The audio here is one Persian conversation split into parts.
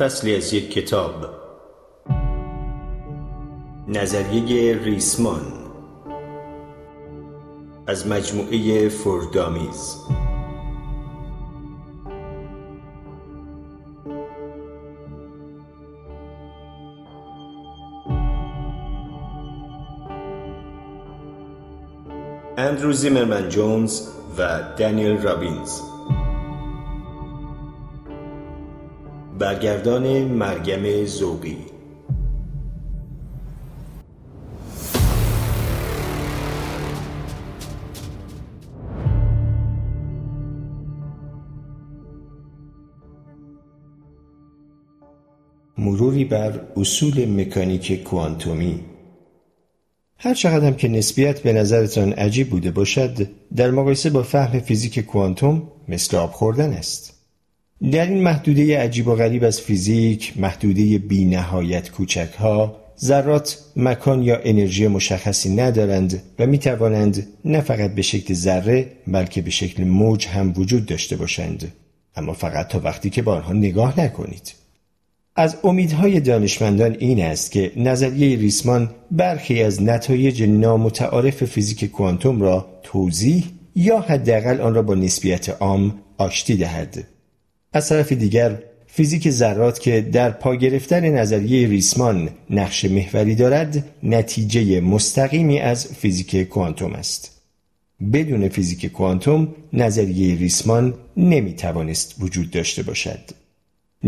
فصلی از یک کتاب. نظریه ریسمان. از مجموعه فردامیز اندرو زیمرمن جونز و دانیل رابینز. برگردان مرگم زوقی مروری بر اصول مکانیک کوانتومی. هر چقدر که نسبیت به نظرتان عجیب بوده باشد در مقایسه با فهم فیزیک کوانتوم مثل آب خوردن است. در این محدوده عجیب و غریب از فیزیک محدوده بی نهایت کوچک ها ذرات مکان یا انرژی مشخصی ندارند و می توانند نه فقط به شکل ذره بلکه به شکل موج هم وجود داشته باشند. اما فقط تا وقتی که به آنها نگاه نکنید. از امیدهای دانشمندان این است که نظریه ریسمان برخی از نتایج نامتعارف فیزیک کوانتوم را توضیح یا حداقل آن را با نسبیت عام آشتی دهد. از طرف دیگر فیزیک ذرات که در پا گرفتن نظریه ریسمان نقش محوری دارد نتیجه مستقیمی از فیزیک کوانتوم است. بدون فیزیک کوانتوم نظریه ریسمان نمی توانست وجود داشته باشد.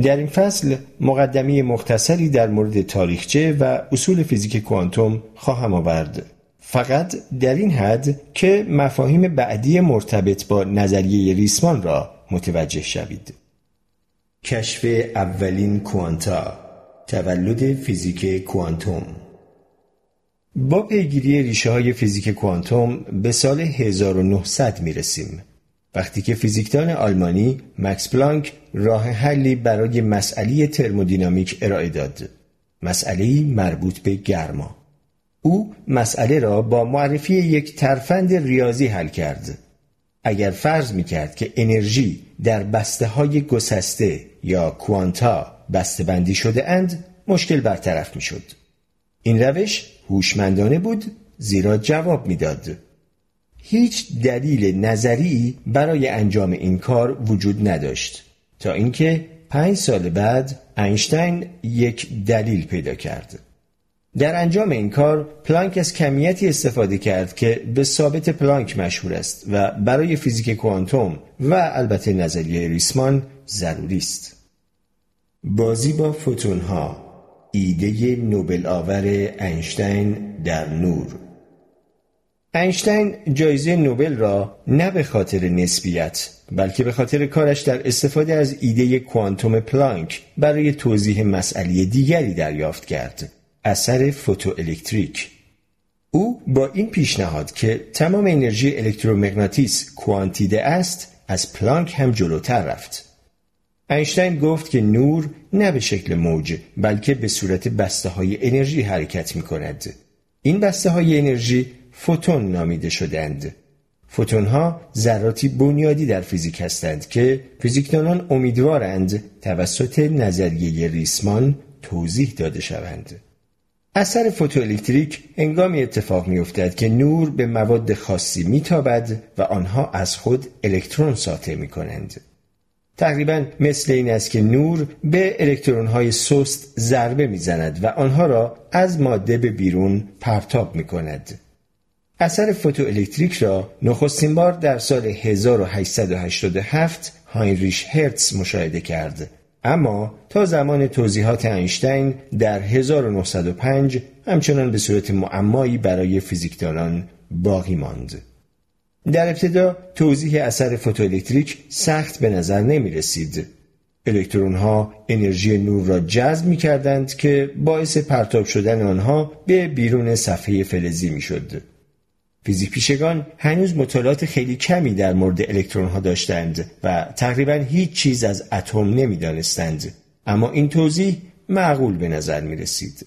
در این فصل مقدمی مختصری در مورد تاریخچه و اصول فیزیک کوانتوم خواهم آورد. فقط در این حد که مفاهیم بعدی مرتبط با نظریه ریسمان را متوجه شوید. کشف اولین کوانتا تولد فیزیک کوانتوم. با پیگیری ریشه های فیزیک کوانتوم به سال 1900 می رسیم وقتی که فیزیکدان آلمانی مکس پلانک راه حلی برای مسئله ترمودینامیک ارائه داد. مسئله مربوط به گرما. او مسئله را با معرفی یک ترفند ریاضی حل کرد. اگر فرض می کرد که انرژی در بسته های گسسته یا کوانتا بسته بندی شده اند مشکل برطرف می شد. این روش هوشمندانه بود زیرا جواب می‌داد. هیچ دلیل نظری برای انجام این کار وجود نداشت تا اینکه پنج سال بعد اینشتین یک دلیل پیدا کرد. در انجام این کار پلانک از کمیتی استفاده کرد که به ثابت پلانک مشهور است و برای فیزیک کوانتوم و البته نظریه ریسمان ضروری است. بازی با فوتون ها ایده نوبل آور اینشتین در نور اینشتین جایزه نوبل را نه به خاطر نسبیت بلکه به خاطر کارش در استفاده از ایده کوانتوم پلانک برای توضیح مسئله دیگری دریافت کرد اثر فوتوالکتریک او با این پیشنهاد که تمام انرژی الکترومغناطیس کوانتیده است از پلانک هم جلوتر رفت اینشتین گفت که نور نه به شکل موج بلکه به صورت بسته های انرژی حرکت می کند. این بسته های انرژی فوتون نامیده شدند. فوتون ها ذراتی بنیادی در فیزیک هستند که فیزیکدانان امیدوارند توسط نظریه ریسمان توضیح داده شوند. اثر فوتوالکتریک هنگامی اتفاق می افتد که نور به مواد خاصی میتابد و آنها از خود الکترون ساطع می کنند. تقریبا مثل این است که نور به الکترون های سست ضربه می‌زند و آنها را از ماده به بیرون پرتاب می کند. اثر فوتوالکتریک را نخستین بار در سال 1887 هاینریش هرتز مشاهده کرد اما تا زمان توضیحات اینشتین در 1905 همچنان به صورت معمایی برای فیزیکدانان باقی ماند. در ابتدا توضیح اثر فوتوالکتریک سخت به نظر نمی رسید. الکترون ها انرژی نور را جذب می کردند که باعث پرتاب شدن آنها به بیرون صفحه فلزی می شد. فیزیک پیشگان هنوز مطالعات خیلی کمی در مورد الکترون ها داشتند و تقریبا هیچ چیز از اتم نمی‌دانستند. اما این توضیح معقول به نظر می رسید.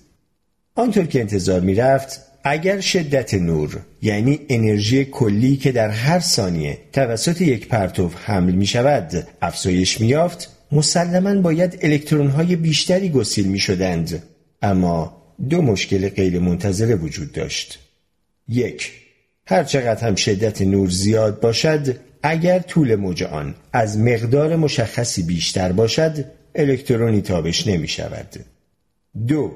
آنطور که انتظار می رفت اگر شدت نور یعنی انرژی کلی که در هر ثانیه توسط یک پرتو حمل می شود افزایش می یافت مسلما باید الکترون های بیشتری گسیل می شدند اما دو مشکل غیر منتظره وجود داشت. یک هر چقدر هم شدت نور زیاد باشد اگر طول موج آن از مقدار مشخصی بیشتر باشد الکترونی تابش نمی شود. دو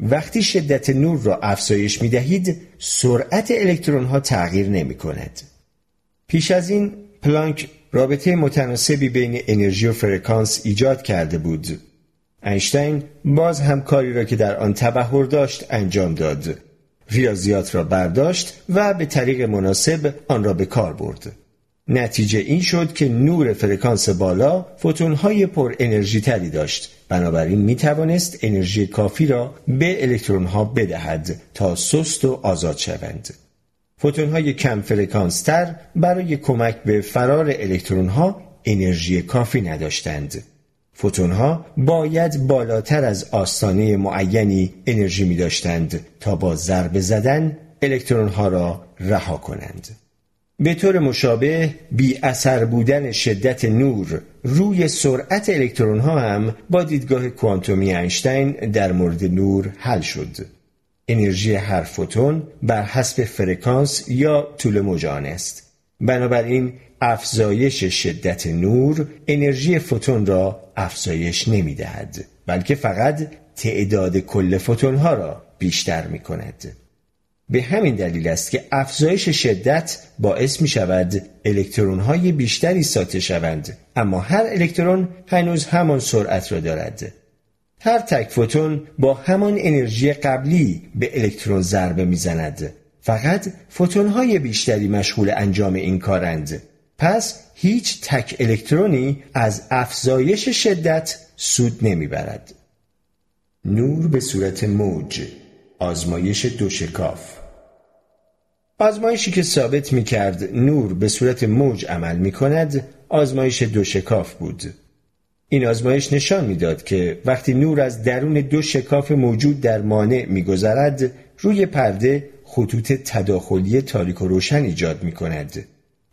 وقتی شدت نور را افزایش می دهید سرعت الکترون ها تغییر نمی کند. پیش از این پلانک رابطه متناسبی بین انرژی و فرکانس ایجاد کرده بود. اینشتین باز هم کاری را که در آن تبهر داشت انجام داد. ریاضیات را برداشت و به طریق مناسب آن را به کار برد. نتیجه این شد که نور فرکانس بالا فوتونهای پر انرژی تری داشت. بنابراین می توانست انرژی کافی را به الکترون ها بدهد تا سست و آزاد شوند. فوتونهای کم فرکانس تر برای کمک به فرار الکترون ها انرژی کافی نداشتند. فوتونها باید بالاتر از آستانه معینی انرژی می داشتند تا با ضربه زدن الکترون ها را رها کنند. به طور مشابه بی اثر بودن شدت نور روی سرعت الکترون ها هم با دیدگاه کوانتومی اینشتین در مورد نور حل شد. انرژی هر فوتون بر حسب فرکانس یا طول موج آن است. بنابراین افزایش شدت نور انرژی فوتون را افزایش نمی دهد بلکه فقط تعداد کل فوتون ها را بیشتر می کند. به همین دلیل است که افزایش شدت باعث می شود الکترون های بیشتری ساطع شوند اما هر الکترون هنوز همان سرعت را دارد. هر تک فوتون با همان انرژی قبلی به الکترون ضربه می‌زند فقط فوتون های بیشتری مشغول انجام این کارند پس هیچ تک الکترونی از افزایش شدت سود نمی‌برد. نور به صورت موج آزمایش دو شکاف آزمایشی که ثابت می کرد نور به صورت موج عمل می کند آزمایش دو شکاف بود. این آزمایش نشان می‌داد که وقتی نور از درون دو شکاف موجود در مانع میگذرد روی پرده خطوط تداخلی تاریک و روشن ایجاد می کند.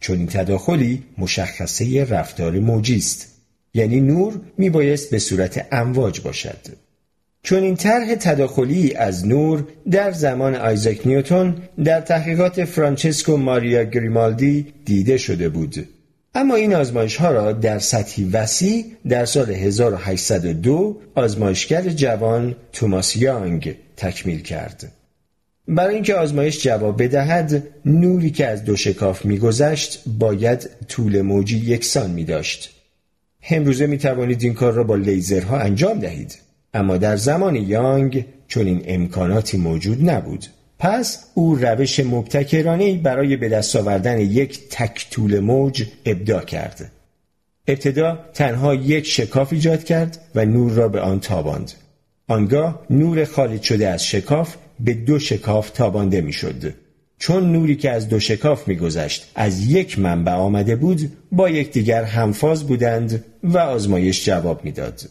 چون این تداخلی مشخصه رفتار موجی است. یعنی نور میبایست به صورت امواج باشد. چون این طرح تداخلی از نور در زمان آیزاک نیوتون در تحقیقات فرانچسکو ماریا گریمالدی دیده شده بود. اما این آزمایش ها را در سطحی وسیع در سال 1802 آزمایشگر جوان توماس یانگ تکمیل کرد. برای اینکه آزمایش جواب بدهد نوری که از دو شکاف میگذشت باید طول موجی یکسان می داشت. امروزه می توانید این کار را با لیزرها انجام دهید. اما در زمان یانگ چون این امکاناتی موجود نبود. پس او روش مبتکرانه برای به دست آوردن یک تک طول موج ابدا کرد. ابتدا تنها یک شکاف ایجاد کرد و نور را به آن تاباند. آنگاه نور خارج شده از شکاف به دو شکاف تابانده می‌شد. چون نوری که از دو شکاف میگذشت از یک منبع آمده بود با یکدیگر همفاز بودند و آزمایش جواب می‌داد.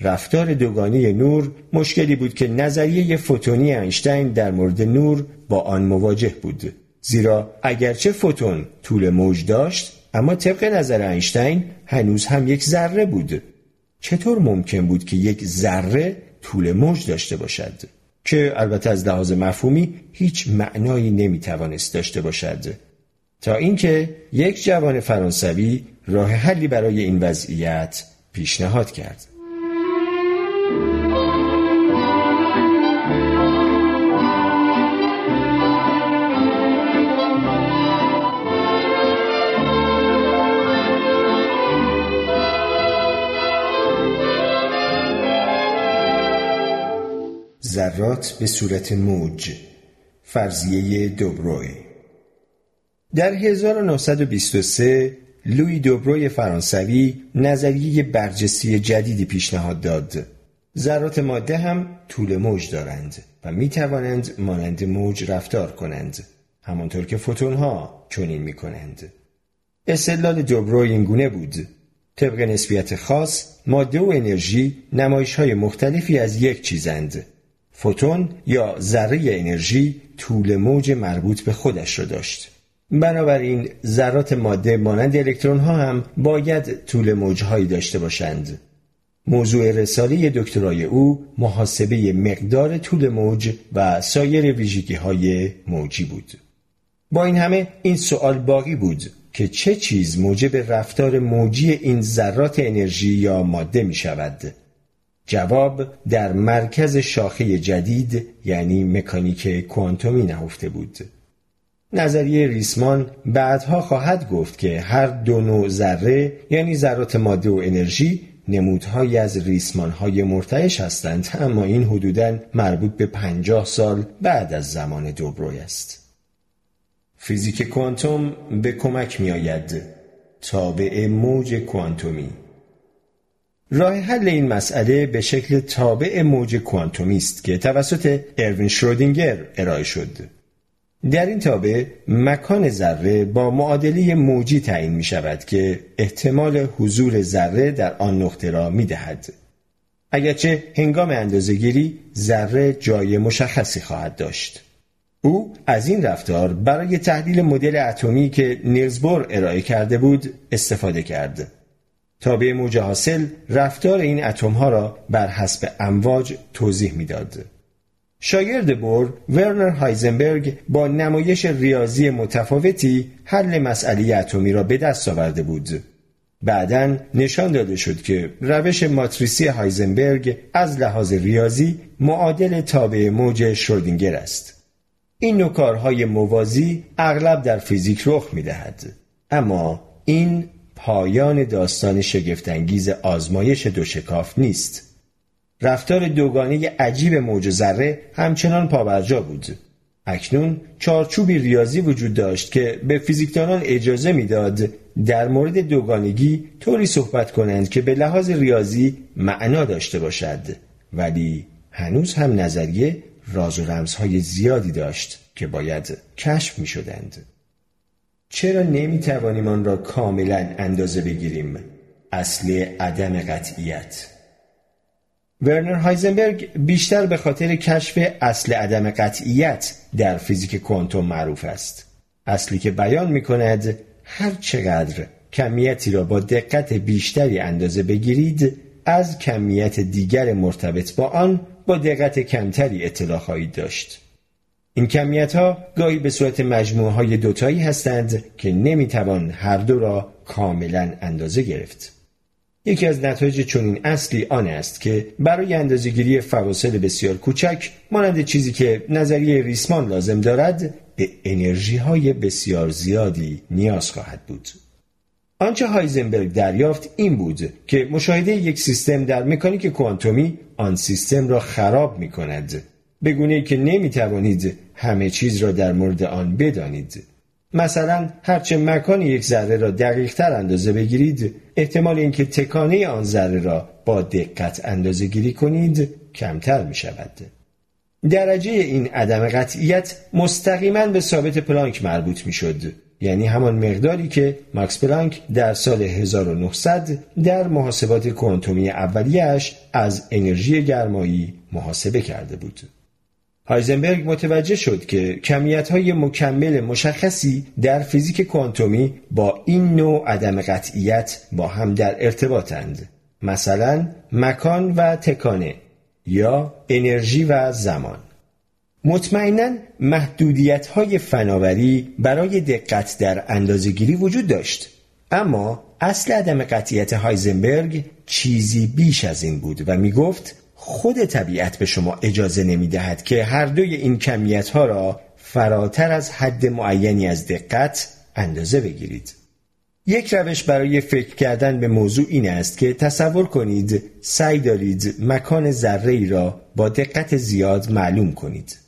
رفتار دوگانی نور مشکلی بود که نظریه فوتونی اینشتین در مورد نور با آن مواجه بود زیرا اگرچه فوتون طول موج داشت اما طبق نظر اینشتین هنوز هم یک ذره بود چطور ممکن بود که یک ذره طول موج داشته باشد که البته از لحاظ مفهومی هیچ معنایی نمی‌توانست داشته باشد. تا اینکه یک جوان فرانسوی راه حلی برای این وضعیت پیشنهاد کرد. ذرات به صورت موج. فرضیه دوبروی. در 1923 لوی دوبروی فرانسوی نظریه برجستی جدیدی پیشنهاد داد. ذرات ماده هم طول موج دارند و می توانند مانند موج رفتار کنند. همانطور که فوتون ها چنین می کنند استدلال دوبروی این گونه بود. طبق نسبیت خاص ماده و انرژی نمایش های مختلفی از یک چیزند. فوتون یا ذره انرژی طول موج مربوط به خودش را داشت بنابراین ذرات ماده مانند الکترون ها هم باید طول موجهایی داشته باشند. موضوع رساله دکترای او محاسبه مقدار طول موج و سایر ویژگی های موجی بود. با این همه این سوال باقی بود که چه چیز موجب رفتار موجی این ذرات انرژی یا ماده می شود؟ جواب در مرکز شاخه جدید یعنی مکانیک کوانتومی نهفته بود. نظریه ریسمان بعدها خواهد گفت که هر دو نوع ذره یعنی ذرات ماده و انرژی نمودهایی از ریسمانهای مرتعش هستند اما این حدوداً مربوط به پنجاه سال بعد از زمان دوبروی است. فیزیک کوانتوم به کمک می آید تابع موج کوانتومی راه حل این مسئله به شکل تابع موج کوانتومی است که توسط اروین شرودینگر ارائه شد. در این تابع مکان ذره با معادله موجی تعیین می شود که احتمال حضور ذره در آن نقطه را می دهد. اگرچه هنگام اندازهگیری ذره جای مشخصی خواهد داشت. او از این رفتار برای تحلیل مدل اتمی که نیلزبور ارائه کرده بود استفاده کرد. تابع موج حاصل رفتار این اتم ها را بر حسب امواج توضیح می‌داد. شاگرد بور ورنر هایزنبرگ با نمایش ریاضی متفاوتی حل مسئله اتمی را به دست آورده بود. بعدا نشان داده شد که روش ماتریسی هایزنبرگ از لحاظ ریاضی معادل تابع موج شرودینگر است. این نوع کارهای موازی اغلب در فیزیک رخ می دهد. اما این پایان داستان شگفتانگیز آزمایش دوشکاف نیست. رفتار دوگانه عجیب موج ذره همچنان پاورجا بود. اکنون چارچوبی ریاضی وجود داشت که به فیزیکدانان اجازه می‌داد در مورد دوگانگی طوری صحبت کنند که به لحاظ ریاضی معنا داشته باشد ولی هنوز هم نظریه راز و رمزهای زیادی داشت که باید کشف می شدند. چرا نمی توانیم آن را کاملا اندازه بگیریم؟ اصل عدم قطعیت ورنر هایزنبرگ بیشتر به خاطر کشف اصل عدم قطعیت در فیزیک کوانتوم معروف است. اصلی که بیان می کند هر چقدر کمیتی را با دقت بیشتری اندازه بگیرید از کمیت دیگر مرتبط با آن با دقت کمتری اطلاع خواهید داشت. این کمیت ها گاهی به صورت مجموعه های دوتایی هستند که نمی‌توان هر دو را کاملا اندازه گرفت. یکی از نتایج چنین اصلی آن است که برای اندازهگیری فواصل بسیار کوچک مانند چیزی که نظریه ریسمان لازم دارد به انرژی های بسیار زیادی نیاز خواهد بود. آنچه هایزنبرگ دریافت این بود که مشاهده یک سیستم در مکانیک کوانتومی آن سیستم را خراب می کند به گونه که نمی توانید همه چیز را در مورد آن بدانید مثلا هرچه مکان یک ذره را دقیق تر اندازه بگیرید احتمال اینکه تکانه آن ذره را با دقت اندازه گیری کنید کمتر می شود. درجه این عدم قطعیت مستقیما به ثابت پلانک مربوط می شد یعنی همان مقداری که ماکس پلانک در سال 1900 در محاسبات کوانتومی اولیش از انرژی گرمایی محاسبه کرده بود. هایزنبرگ متوجه شد که کمیت های مکمل مشخصی در فیزیک کوانتومی با این نوع عدم قطعیت با هم در ارتباطند. مثلا مکان و تکانه یا انرژی و زمان. مطمئنا محدودیت های فناوری برای دقت در اندازهگیری وجود داشت اما اصل عدم قطعیت هایزنبرگ چیزی بیش از این بود و می گفت خود طبیعت به شما اجازه نمی دهد که هر دوی این کمیت ها را فراتر از حد معینی از دقت اندازه بگیرید. یک روش برای فکر کردن به موضوع این است که تصور کنید سعی دارید مکان ذره ای را با دقت زیاد معلوم کنید.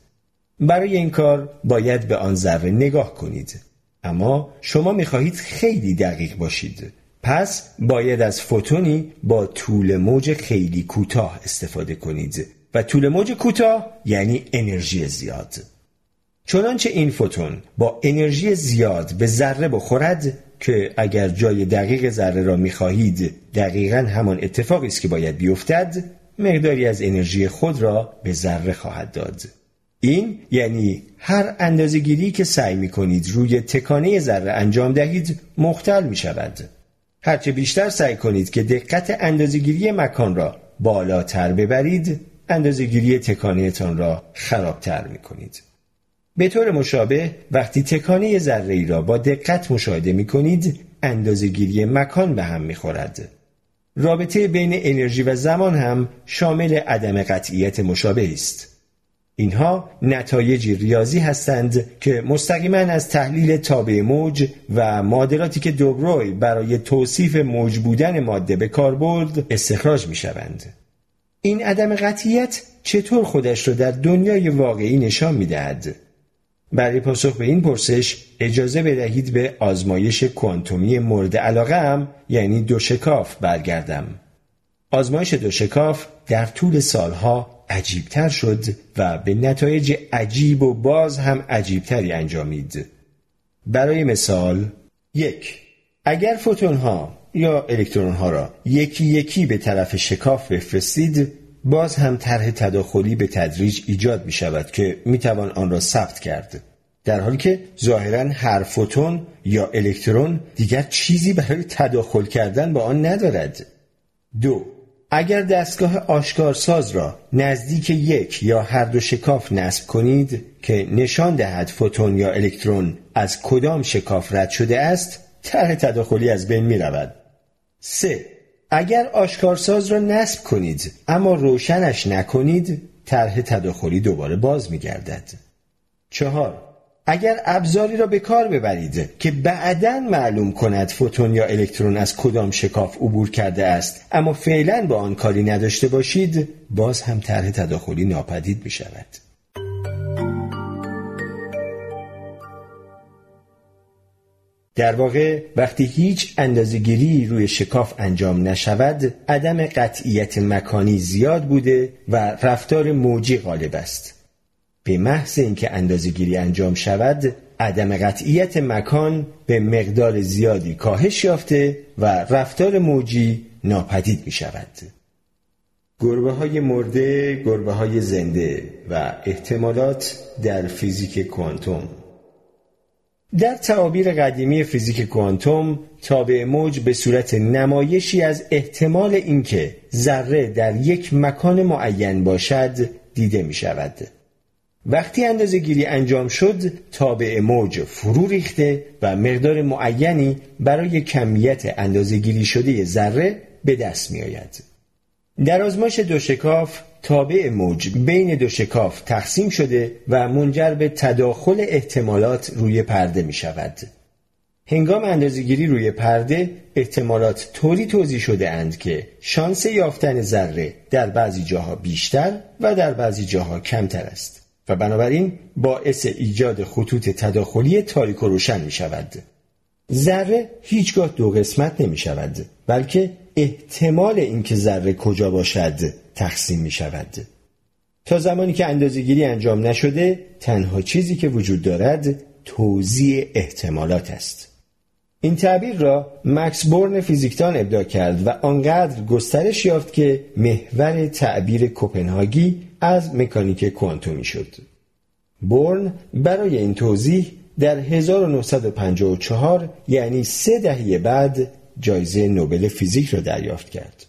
برای این کار باید به آن ذره نگاه کنید اما شما می‌خواهید خیلی دقیق باشید پس باید از فوتونی با طول موج خیلی کوتاه استفاده کنید. و طول موج کوتاه یعنی انرژی زیاد. چنانچه این فوتون با انرژی زیاد به ذره بخورد که اگر جای دقیق ذره را می‌خواهید دقیقا همان اتفاقی است که باید بیفتد مقداری از انرژی خود را به ذره خواهد داد. این یعنی هر اندازگیری که سعی می کنید روی تکانه ذره انجام دهید مختل می شود. هرچه بیشتر سعی کنید که دقت اندازگیری مکان را بالاتر ببرید اندازگیری تکانهتان را خرابتر می کنید. به طور مشابه وقتی تکانه ذره ای را با دقت مشاهده می کنید اندازگیری مکان به هم می خورد. رابطه بین انرژی و زمان هم شامل عدم قطعیت مشابه است. اینها نتایجی ریاضی هستند که مستقیما از تحلیل تابع موج و معادلاتی که دوبروی برای توصیف موج بودن ماده به کار برد استخراج می شوند. این عدم قطعیت چطور خودش را در دنیای واقعی نشان می دهد؟ برای پاسخ به این پرسش اجازه بدهید به آزمایش کوانتومی مورد علاقه هم یعنی دو شکاف برگردم. آزمایش دو شکاف در طول سالها عجیبتر شد و به نتایج عجیب و باز هم عجیبتری انجامید. برای مثال یک اگر فوتون ها یا الکترون ها را یکی یکی به طرف شکاف بفرستید باز هم طرح تداخلی به تدریج ایجاد می شود که می توان آن را ثبت کرد در حالی که ظاهرا هر فوتون یا الکترون دیگر چیزی برای تداخل کردن با آن ندارد دو اگر دستگاه آشکارساز را نزدیک یک یا هر دو شکاف نصب کنید که نشان دهد فوتون یا الکترون از کدام شکاف رد شده است طرح تداخلی از بین می رود. 3. اگر آشکارساز را نصب کنید اما روشنش نکنید طرح تداخلی دوباره باز می گردد. 4. اگر ابزاری را به کار ببرید که بعدا معلوم کند فوتون یا الکترون از کدام شکاف عبور کرده است اما فعلا با آن کاری نداشته باشید باز هم طرح تداخلی ناپدید می شود. در واقع وقتی هیچ اندازگیری روی شکاف انجام نشود عدم قطعیت مکانی زیاد بوده و رفتار موجی غالب است به محض اینکه اندازگیری انجام شود عدم قطعیت مکان به مقدار زیادی کاهش یافته و رفتار موجی ناپدید می شود گربه های مرده، گربه های زنده و احتمالات در فیزیک کوانتوم در تعابیر قدیمی فیزیک کوانتوم تابع موج به صورت نمایشی از احتمال اینکه ذره در یک مکان معین باشد دیده می شود. وقتی اندازه گیری انجام شد تابع موج فرو ریخته و مقدار معینی برای کمیت اندازه گیری شده ذره به دست می آید. در آزمایش دو شکاف تابع موج بین دو شکاف تقسیم شده و منجر به تداخل احتمالات روی پرده می شود. هنگام اندازگیری روی پرده احتمالات طوری توضیح شده اند که شانس یافتن ذره در بعضی جاها بیشتر و در بعضی جاها کمتر است و بنابراین باعث ایجاد خطوط تداخلی تاریک و روشن می شود. ذره هیچگاه دو قسمت نمی شود بلکه احتمال اینکه ذره کجا باشد تقسیم می شود. تا زمانی که اندازگیری انجام نشده تنها چیزی که وجود دارد توزیع احتمالات است. این تعبیر را مکس بورن فیزیکدان ابداع کرد و آنقدر گسترش یافت که محور تعبیر کوپنهاگی از مکانیک کوانتومی شد. بورن برای این توضیح در 1954 یعنی سه دهه بعد جایزه نوبل فیزیک را دریافت کرد.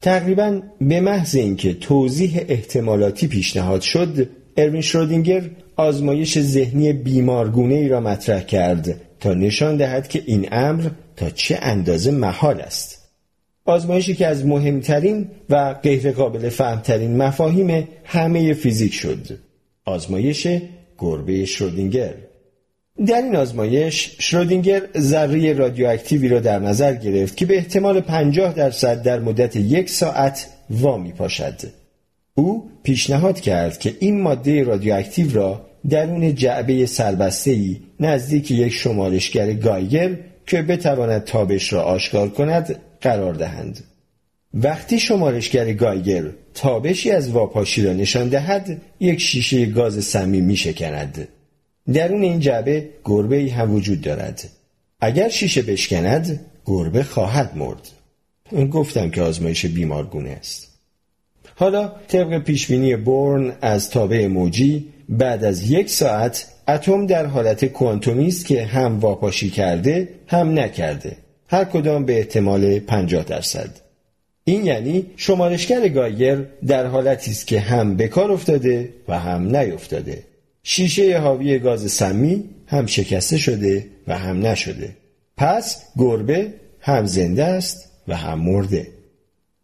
تقریبا به محض اینکه توضیح احتمالاتی پیشنهاد شد اروین شرودینگر آزمایش ذهنی بیمارگونه ای را مطرح کرد تا نشان دهد که این امر تا چه اندازه محال است. آزمایشی که از مهمترین و غیرقابل فهمترین مفاهیم همه فیزیک شد. آزمایش گربه شرودینگر. در این آزمایش شرودینگر ذره رادیواکتیوی را در نظر گرفت که به احتمال 50 درصد در مدت یک ساعت وامی پاشد. او پیشنهاد کرد که این ماده رادیواکتیو را درون جعبه سربسته نزدیک یک شمارشگر گایگر که بتواند تابش را آشکار کند قرار دهند. وقتی شمارشگر گایگر تابشی از واپاشی را نشان دهد یک شیشه گاز سمی می شکند. درون این جعبه گربه ای هم وجود دارد اگر شیشه بشکند گربه خواهد مرد گفتم که آزمایش بیمارگونه است حالا طبق پیشبینی بورن از تابع موجی بعد از یک ساعت اتم در حالت کوانتومی است که هم واپاشی کرده هم نکرده. هر کدام به احتمال 50 درصد. این یعنی شمارشگر گایر در حالتی است که هم به کار افتاده و هم نیفتاده. شیشه حاوی گاز سمی هم شکسته شده و هم نشده. پس گربه هم زنده است و هم مرده.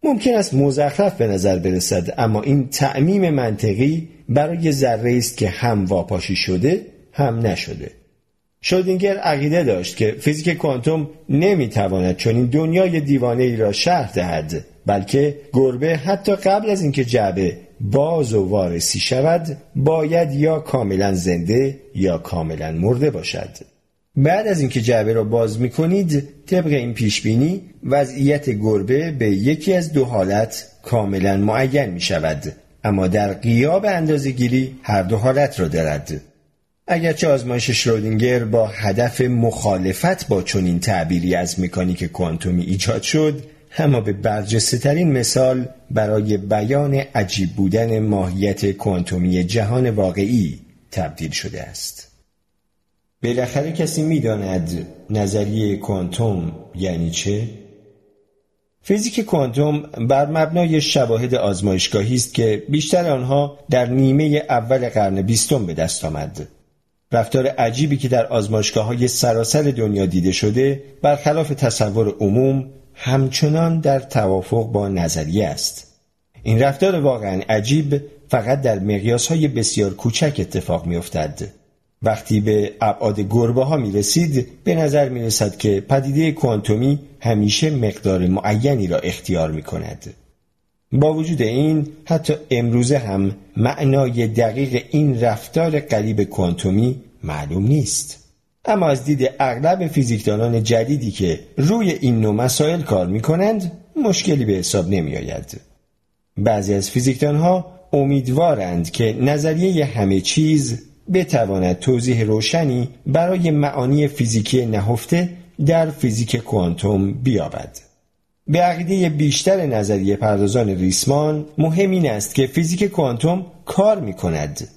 ممکن است مزخرف به نظر برسد اما این تعمیم منطقی برای ذره است که هم واپاشی شده هم نشده. شودینگر عقیده داشت که فیزیک کوانتوم نمی‌تواند چنین دنیای دیوانه ای را شرح دهد بلکه گربه حتی قبل از اینکه جعبه باز و وارسی شود باید یا کاملا زنده یا کاملا مرده باشد. بعد از اینکه جعبه را باز می کنید طبق این پیش بینی وضعیت گربه به یکی از دو حالت کاملا معین می شود اما در قیاب اندازه گیری هر دو حالت را دارد اگرچه آزمایش شرودینگر با هدف مخالفت با چنین تعبیری از مکانیک کوانتومی ایجاد شد اما به برجسته ترین مثال برای بیان عجیب بودن ماهیت کوانتومی جهان واقعی تبدیل شده است. بالاخره کسی می‌داند نظریه کوانتوم یعنی چه؟ فیزیک کوانتوم بر مبنای شواهد آزمایشگاهی است که بیشتر آنها در نیمه اول قرن بیستم به دست آمد. رفتار عجیبی که در آزمایشگاه های سراسر دنیا دیده شده برخلاف تصور عموم همچنان در توافق با نظریه است این رفتار واقعا عجیب فقط در مقیاس های بسیار کوچک اتفاق می افتد. وقتی به ابعاد گربه ها می رسید به نظر می رسد که پدیده کوانتومی همیشه مقدار معینی را اختیار می کند. با وجود این حتی امروزه هم معنای دقیق این رفتار قریب کوانتومی معلوم نیست. اما از دید اغلب فیزیکدانان جدیدی که روی این نوع مسائل کار می کنند مشکلی به حساب نمی آید. بعضی از فیزیکدانها امیدوارند که نظریه همه چیز بتواند توضیح روشنی برای معانی فیزیکی نهفته در فیزیک کوانتوم بیابد. به عقیده بیشتر نظریه پردازان ریسمان مهم این است که فیزیک کوانتوم کار می کند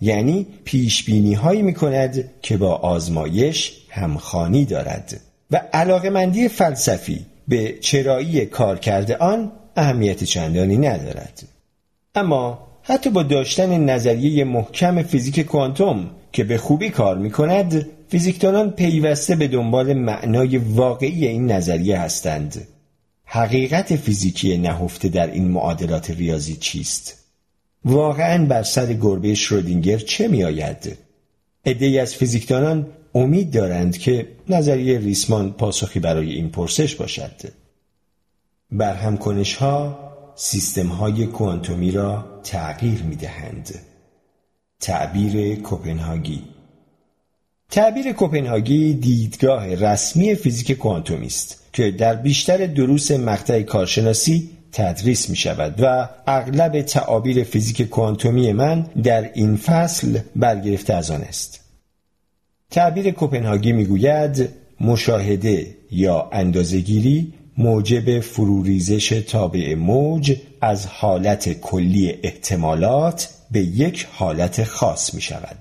یعنی پیش بینی هایی می کند که با آزمایش همخانی دارد. و علاقمندی فلسفی به چرایی کار کرده آن اهمیت چندانی ندارد. اما حتی با داشتن نظریه محکم فیزیک کوانتوم که به خوبی کار می کند فیزیکدانان پیوسته به دنبال معنای واقعی این نظریه هستند حقیقت فیزیکی نهفته در این معادلات ریاضی چیست؟ واقعا بر سر گربه شرودینگر چه می آید؟ ای از فیزیکدانان امید دارند که نظریه ریسمان پاسخی برای این پرسش باشد. برهم ها سیستم های کوانتومی را تغییر می دهند. تعبیر کوپنهاگی تعبیر کوپنهاگی دیدگاه رسمی فیزیک کوانتومی است که در بیشتر دروس مقطع کارشناسی تدریس می شود و اغلب تعابیر فیزیک کوانتومی من در این فصل برگرفته از آن است. تعبیر کوپنهاگی می گوید مشاهده یا اندازگیری موجب فروریزش تابع موج از حالت کلی احتمالات به یک حالت خاص می شود.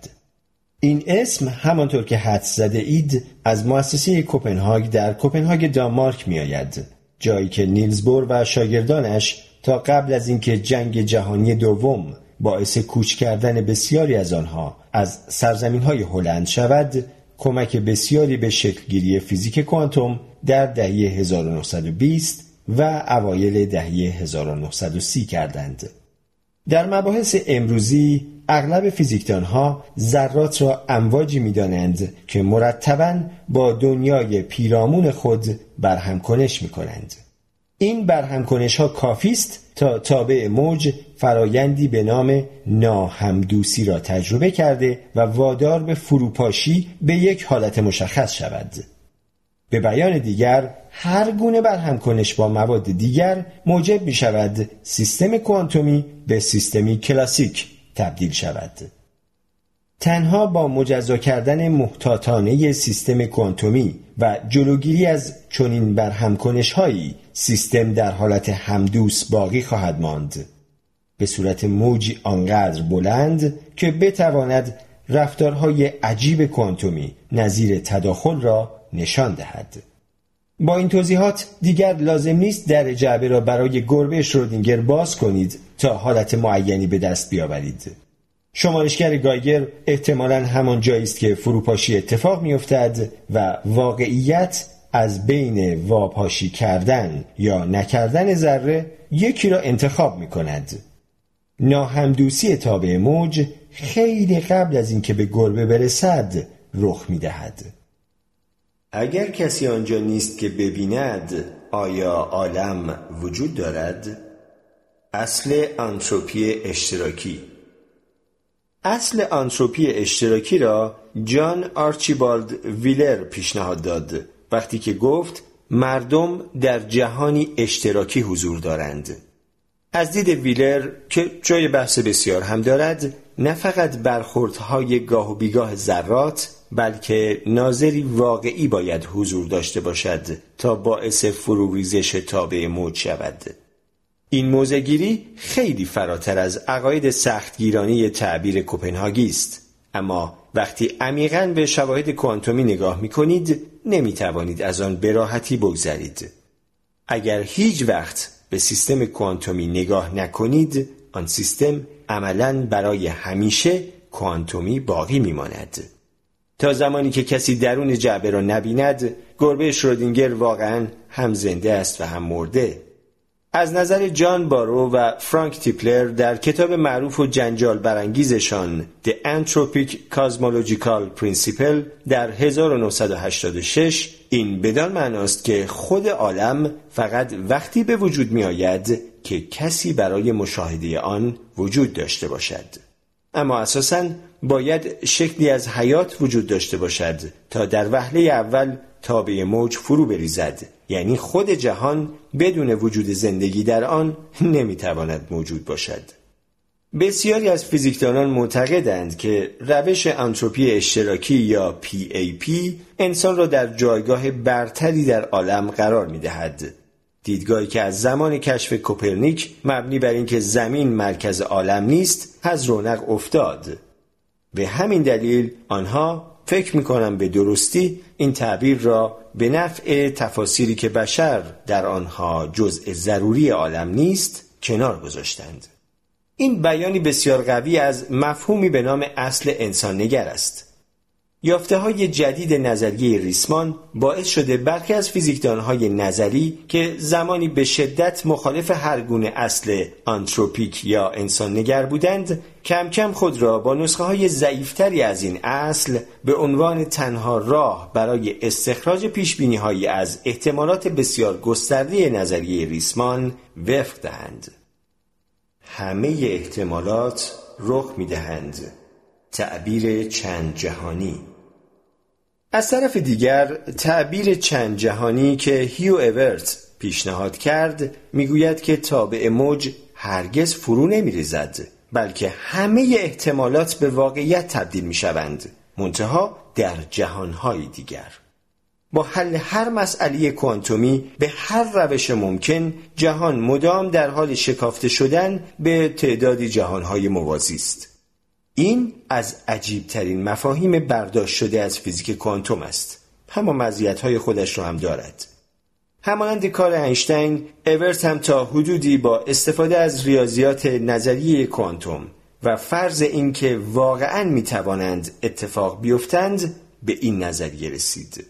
این اسم همانطور که حد زده اید از مؤسسه کوپنهاگ در کوپنهاگ دانمارک می آید جایی که نیلز بور و شاگردانش تا قبل از اینکه جنگ جهانی دوم باعث کوچ کردن بسیاری از آنها از سرزمین های هلند شود کمک بسیاری به شکلگیری فیزیک کوانتوم در دهه 1920 و اوایل دهه 1930 کردند. در مباحث امروزی اغلب فیزیکدان ها ذرات را امواجی می دانند که مرتبا با دنیای پیرامون خود برهمکنش می کنند. این برهمکنش ها کافی است تا تابع موج فرایندی به نام ناهمدوسی را تجربه کرده و وادار به فروپاشی به یک حالت مشخص شود. به بیان دیگر هر گونه برهمکنش با مواد دیگر موجب می شود سیستم کوانتومی به سیستمی کلاسیک تبدیل شود تنها با مجزا کردن محتاطانه سیستم کوانتومی و جلوگیری از چنین برهمکنش هایی سیستم در حالت همدوس باقی خواهد ماند به صورت موجی آنقدر بلند که بتواند رفتارهای عجیب کوانتومی نظیر تداخل را نشان دهد. با این توضیحات دیگر لازم نیست در جعبه را برای گربه شرودینگر باز کنید تا حالت معینی به دست بیاورید. شمارشگر گایگر احتمالا همان جایی است که فروپاشی اتفاق میافتد و واقعیت از بین واپاشی کردن یا نکردن ذره یکی را انتخاب می کند. ناهمدوسی تابع موج خیلی قبل از اینکه به گربه برسد رخ می دهد. اگر کسی آنجا نیست که ببیند آیا عالم وجود دارد؟ اصل آنتروپی اشتراکی اصل آنتروپی اشتراکی را جان آرچیبالد ویلر پیشنهاد داد وقتی که گفت مردم در جهانی اشتراکی حضور دارند. از دید ویلر که جای بحث بسیار هم دارد نه فقط برخوردهای گاه و بیگاه ذرات بلکه ناظری واقعی باید حضور داشته باشد تا باعث فروریزش تابع موج شود. این موزگیری خیلی فراتر از عقاید سختگیرانی تعبیر کوپنهاگی است. اما وقتی عمیقا به شواهد کوانتومی نگاه می کنید از آن به راحتی بگذرید. اگر هیچ وقت به سیستم کوانتومی نگاه نکنید آن سیستم عملا برای همیشه کوانتومی باقی میماند. تا زمانی که کسی درون جعبه را نبیند گربه شرودینگر واقعا هم زنده است و هم مرده. از نظر جان بارو و فرانک تیپلر در کتاب معروف و جنجال برانگیزشان The Anthropic Cosmological Principle در 1986 این بدان معناست که خود عالم فقط وقتی به وجود می آید که کسی برای مشاهده آن وجود داشته باشد. اما اساساً باید شکلی از حیات وجود داشته باشد تا در وهله اول تابع موج فرو بریزد. یعنی خود جهان بدون وجود زندگی در آن نمی‌تواند موجود باشد بسیاری از فیزیکدانان معتقدند که روش انتروپی اشتراکی یا PAP انسان را در جایگاه برتری در عالم قرار می دهد. دیدگاهی که از زمان کشف کوپرنیک مبنی بر اینکه زمین مرکز عالم نیست از رونق افتاد. به همین دلیل آنها فکر می کنم به درستی این تعبیر را به نفع تفاسیری که بشر در آنها جزء ضروری عالم نیست کنار گذاشتند. این بیانی بسیار قوی از مفهومی به نام اصل انسان نگر است. یافته های جدید نظریه ریسمان باعث شده برخی از فیزیکدانهای نظری که زمانی به شدت مخالف هر گونه اصل آنتروپیک یا انسان نگر بودند کم کم خود را با نسخه های ضعیفتری از این اصل به عنوان تنها راه برای استخراج پیشبینی های از احتمالات بسیار گسترده نظریه ریسمان وفق دهند. همه احتمالات رخ می دهند. تعبیر چند جهانی از طرف دیگر تعبیر چند جهانی که هیو اورت پیشنهاد کرد می‌گوید که تابع موج هرگز فرو نمیریزد بلکه همه احتمالات به واقعیت تبدیل می شوند منتها در جهانهای دیگر. با حل هر مسئله کوانتومی به هر روش ممکن جهان مدام در حال شکافته شدن به تعدادی جهانهای موازی است. این از عجیبترین مفاهیم برداشت شده از فیزیک کوانتوم است. اما مزیت‌های خودش را هم دارد. همانند کار اینشتین اورت هم تا حدودی با استفاده از ریاضیات نظریه کوانتوم و فرض اینکه واقعا می توانند اتفاق بیفتند به این نظریه رسید.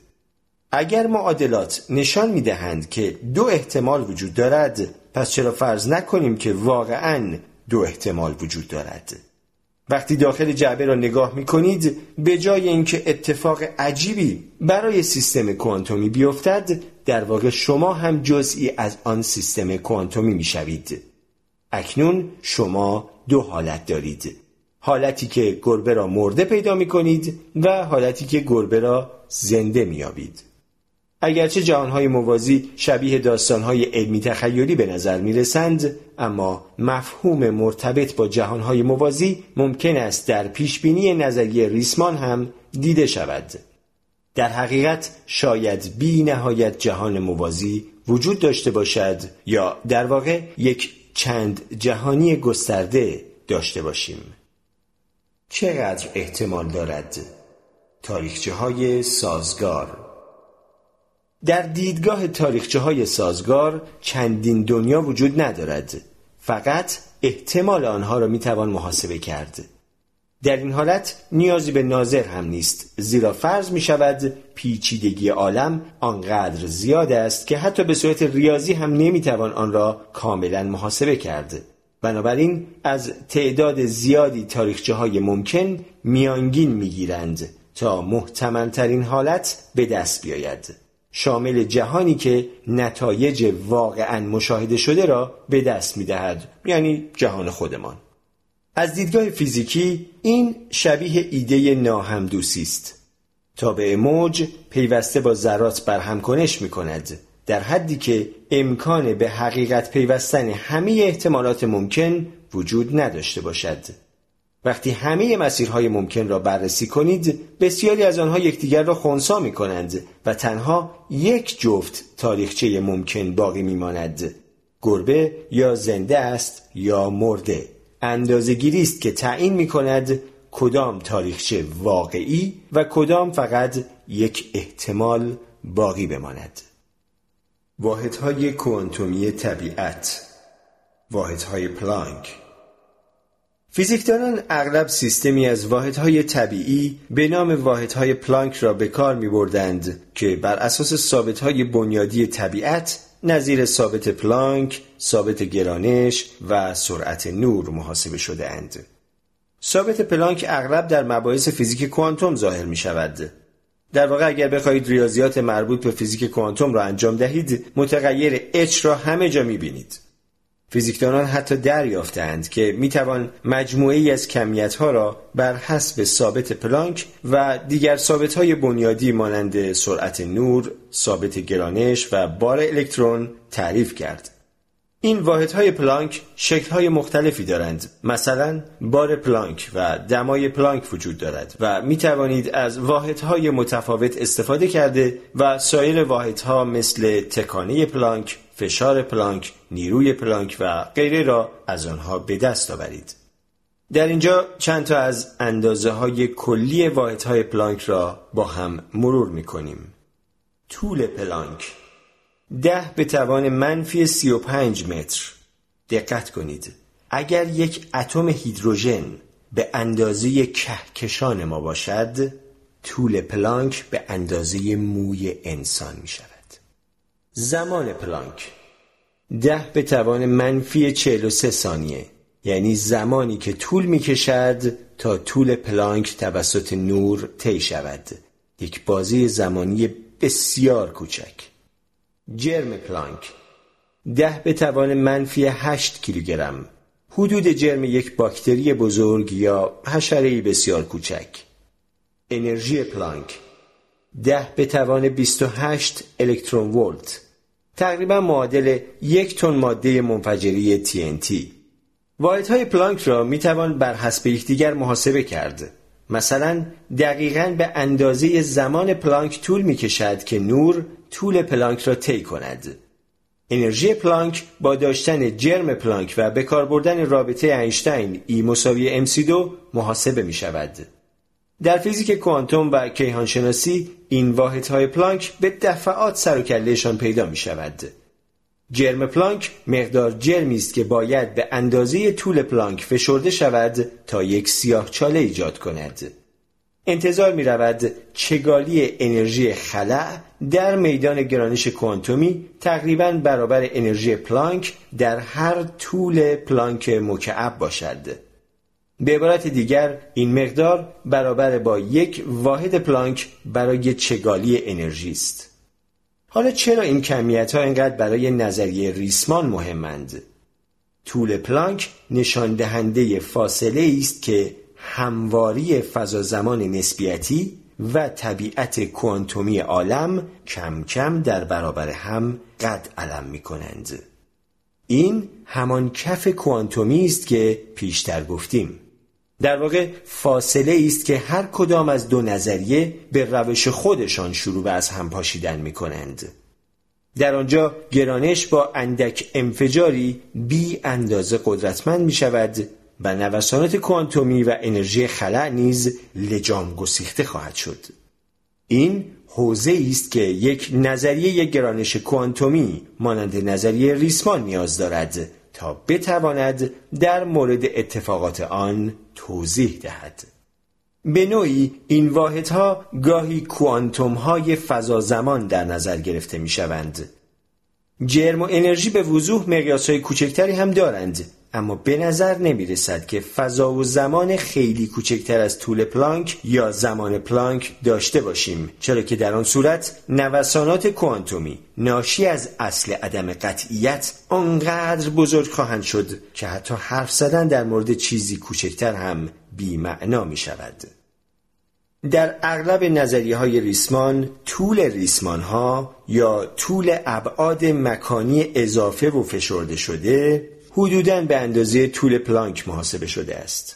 اگر معادلات نشان می دهند که دو احتمال وجود دارد پس چرا فرض نکنیم که واقعا دو احتمال وجود دارد؟ وقتی داخل جعبه را نگاه می کنید به جای اینکه اتفاق عجیبی برای سیستم کوانتومی بیفتد در واقع شما هم جزئی از آن سیستم کوانتومی می شوید. اکنون شما دو حالت دارید حالتی که گربه را مرده پیدا می کنید و حالتی که گربه را زنده می آبید. اگرچه جهانهای موازی شبیه داستانهای علمی تخیلی به نظر می رسند اما مفهوم مرتبط با جهانهای موازی ممکن است در پیشبینی نظریه ریسمان هم دیده شود. در حقیقت شاید بی نهایت جهان موازی وجود داشته باشد یا در واقع یک چند جهانی گسترده داشته باشیم. چقدر احتمال دارد تاریخچه های سازگار در دیدگاه تاریخچه های سازگار چندین دنیا وجود ندارد. فقط احتمال آنها را می‌توان محاسبه کرد. در این حالت نیازی به ناظر هم نیست زیرا فرض می شود پیچیدگی عالم آنقدر زیاد است که حتی به صورت ریاضی هم نمی‌توان آن را کاملا محاسبه کرد. بنابراین از تعداد زیادی تاریخچه های ممکن میانگین می‌گیرند تا محتمل ترین حالت به دست بیاید. شامل جهانی که نتایج واقعا مشاهده شده را به دست می دهد یعنی جهان خودمان. از دیدگاه فیزیکی این شبیه ایده ناهمدوسی است. تابع موج پیوسته با ذرات برهم کنش می کند در حدی که امکان به حقیقت پیوستن همه احتمالات ممکن وجود نداشته باشد. وقتی همه مسیرهای ممکن را بررسی کنید بسیاری از آنها یکدیگر را خونسا می کنند و تنها یک جفت تاریخچه ممکن باقی می ماند گربه یا زنده است یا مرده. اندازه است که تعیین می کند کدام تاریخچه واقعی و کدام فقط یک احتمال باقی بماند. واحدهای کوانتومی طبیعت. واحدهای پلانک. فیزیکدانان اغلب سیستمی از واحدهای طبیعی به نام واحدهای پلانک را به کار می بردند که بر اساس ثابتهای بنیادی طبیعت نظیر ثابت پلانک، ثابت گرانش و سرعت نور محاسبه شده اند. ثابت پلانک اغلب در مباحث فیزیک کوانتوم ظاهر می شود. در واقع اگر بخواهید ریاضیات مربوط به فیزیک کوانتوم را انجام دهید متغیر H را همه جا می بینید. فیزیکدانان حتی دریافتند که می‌توان مجموعه ای از کمیت ها را بر حسب ثابت پلانک و دیگر ثابت های بنیادی مانند سرعت نور، ثابت گرانش و بار الکترون تعریف کرد. این واحدهای پلانک شکلهای مختلفی دارند مثلا بار پلانک و دمای پلانک وجود دارد و می توانید از واحدهای متفاوت استفاده کرده و سایر واحدها مثل تکانه پلانک، فشار پلانک، نیروی پلانک و غیره را از آنها به دست آورید. در اینجا چند تا از اندازه های کلی واحدهای پلانک را با هم مرور می کنیم. طول پلانک ده به توان منفی سی و پنج متر دقت کنید اگر یک اتم هیدروژن به اندازه کهکشان ما باشد طول پلانک به اندازه موی انسان می شود زمان پلانک. ده به توان منفی چهل و سه ثانیه. یعنی زمانی که طول می کشد تا طول پلانک توسط نور طی شود. یک بازی زمانی بسیار کوچک. جرم پلانک. ده به توان منفی هشت کیلوگرم. حدود جرم یک باکتری بزرگ یا حشره بسیار کوچک. انرژی پلانک. ده به توان 28 الکترون ولت. تقریبا معادل یک تن ماده منفجری TNT واحدهای پلانک را می توان بر حسب یکدیگر محاسبه کرد. مثلا دقیقا به اندازه زمان پلانک طول می کشد که نور طول پلانک را طی کند. انرژی پلانک با داشتن جرم پلانک و به کار بردن رابطه اینشتین E مساوی MC2 محاسبه می شود. در فیزیک کوانتوم و کیهانشناسی این واحدهای پلانک به دفعات سر و کلهشان پیدا می شود. جرم پلانک مقدار جرمی است که باید به اندازه طول پلانک فشرده شود تا یک سیاه چاله ایجاد کند. انتظار می رود چگالی انرژی خلع در میدان گرانش کوانتومی تقریبا برابر انرژی پلانک در هر طول پلانک مکعب باشد. به عبارت دیگر این مقدار برابر با یک واحد پلانک برای چگالی انرژی است. حالا چرا این کمیت ها اینقدر برای نظریه ریسمان مهمند؟ طول پلانک نشان دهنده فاصله است که همواری فضا زمان نسبیتی و طبیعت کوانتومی عالم کم کم در برابر هم قد علم می کنند. این همان کف کوانتومی است که پیشتر گفتیم. در واقع فاصله است که هر کدام از دو نظریه به روش خودشان شروع به از هم پاشیدن می کنند. در آنجا گرانش با اندک انفجاری بی اندازه قدرتمند می شود و نوسانات کوانتومی و انرژی خلع نیز لجام گسیخته خواهد شد این حوزه است که یک نظریه گرانش کوانتومی مانند نظریه ریسمان نیاز دارد تا بتواند در مورد اتفاقات آن توضیح دهد به نوعی این واحدها گاهی کوانتوم های فضا زمان در نظر گرفته می شوند. جرم و انرژی به وضوح مقیاس های کوچکتری هم دارند اما به نظر نمی رسد که فضا و زمان خیلی کوچکتر از طول پلانک یا زمان پلانک داشته باشیم چرا که در آن صورت نوسانات کوانتومی ناشی از اصل عدم قطعیت آنقدر بزرگ خواهند شد که حتی حرف زدن در مورد چیزی کوچکتر هم بیمعنا می شود. در اغلب نظریه های ریسمان طول ریسمان ها یا طول ابعاد مکانی اضافه و فشرده شده حدوداً به اندازه طول پلانک محاسبه شده است.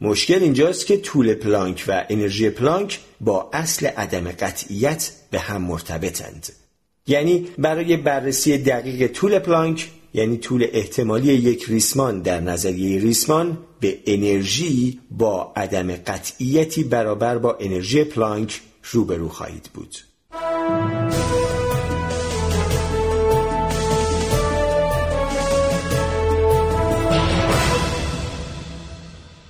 مشکل اینجاست که طول پلانک و انرژی پلانک با اصل عدم قطعیت به هم مرتبطند. یعنی برای بررسی دقیق طول پلانک یعنی طول احتمالی یک ریسمان در نظریه ریسمان به انرژی با عدم قطعیتی برابر با انرژی پلانک روبرو خواهید بود.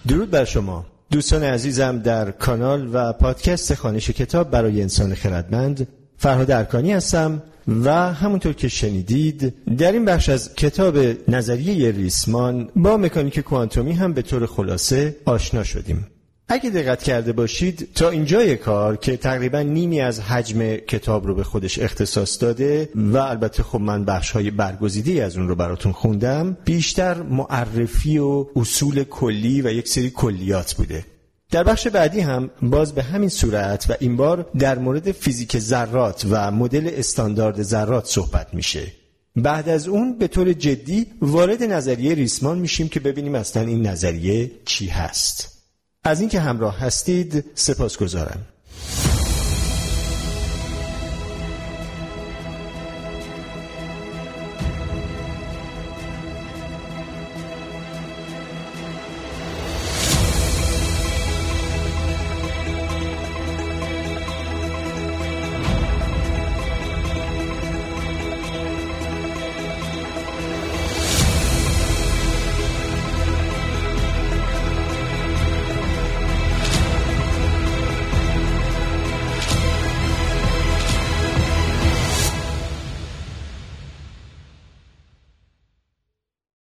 درود بر شما. دوستان عزیزم در کانال و پادکست خانش کتاب برای انسان خردمند فرهاد ارکانی هستم و همونطور که شنیدید در این بخش از کتاب نظریه ریسمان با مکانیک کوانتومی هم به طور خلاصه آشنا شدیم. اگه دقت کرده باشید تا اینجای کار که تقریبا نیمی از حجم کتاب رو به خودش اختصاص داده و البته خب من بخش های برگزیده از اون رو براتون خوندم بیشتر معرفی و اصول کلی و یک سری کلیات بوده. در بخش بعدی هم باز به همین صورت و این بار در مورد فیزیک ذرات و مدل استاندارد ذرات صحبت میشه. بعد از اون به طور جدی وارد نظریه ریسمان میشیم که ببینیم اصلا این نظریه چی هست. از اینکه همراه هستید سپاس گذارم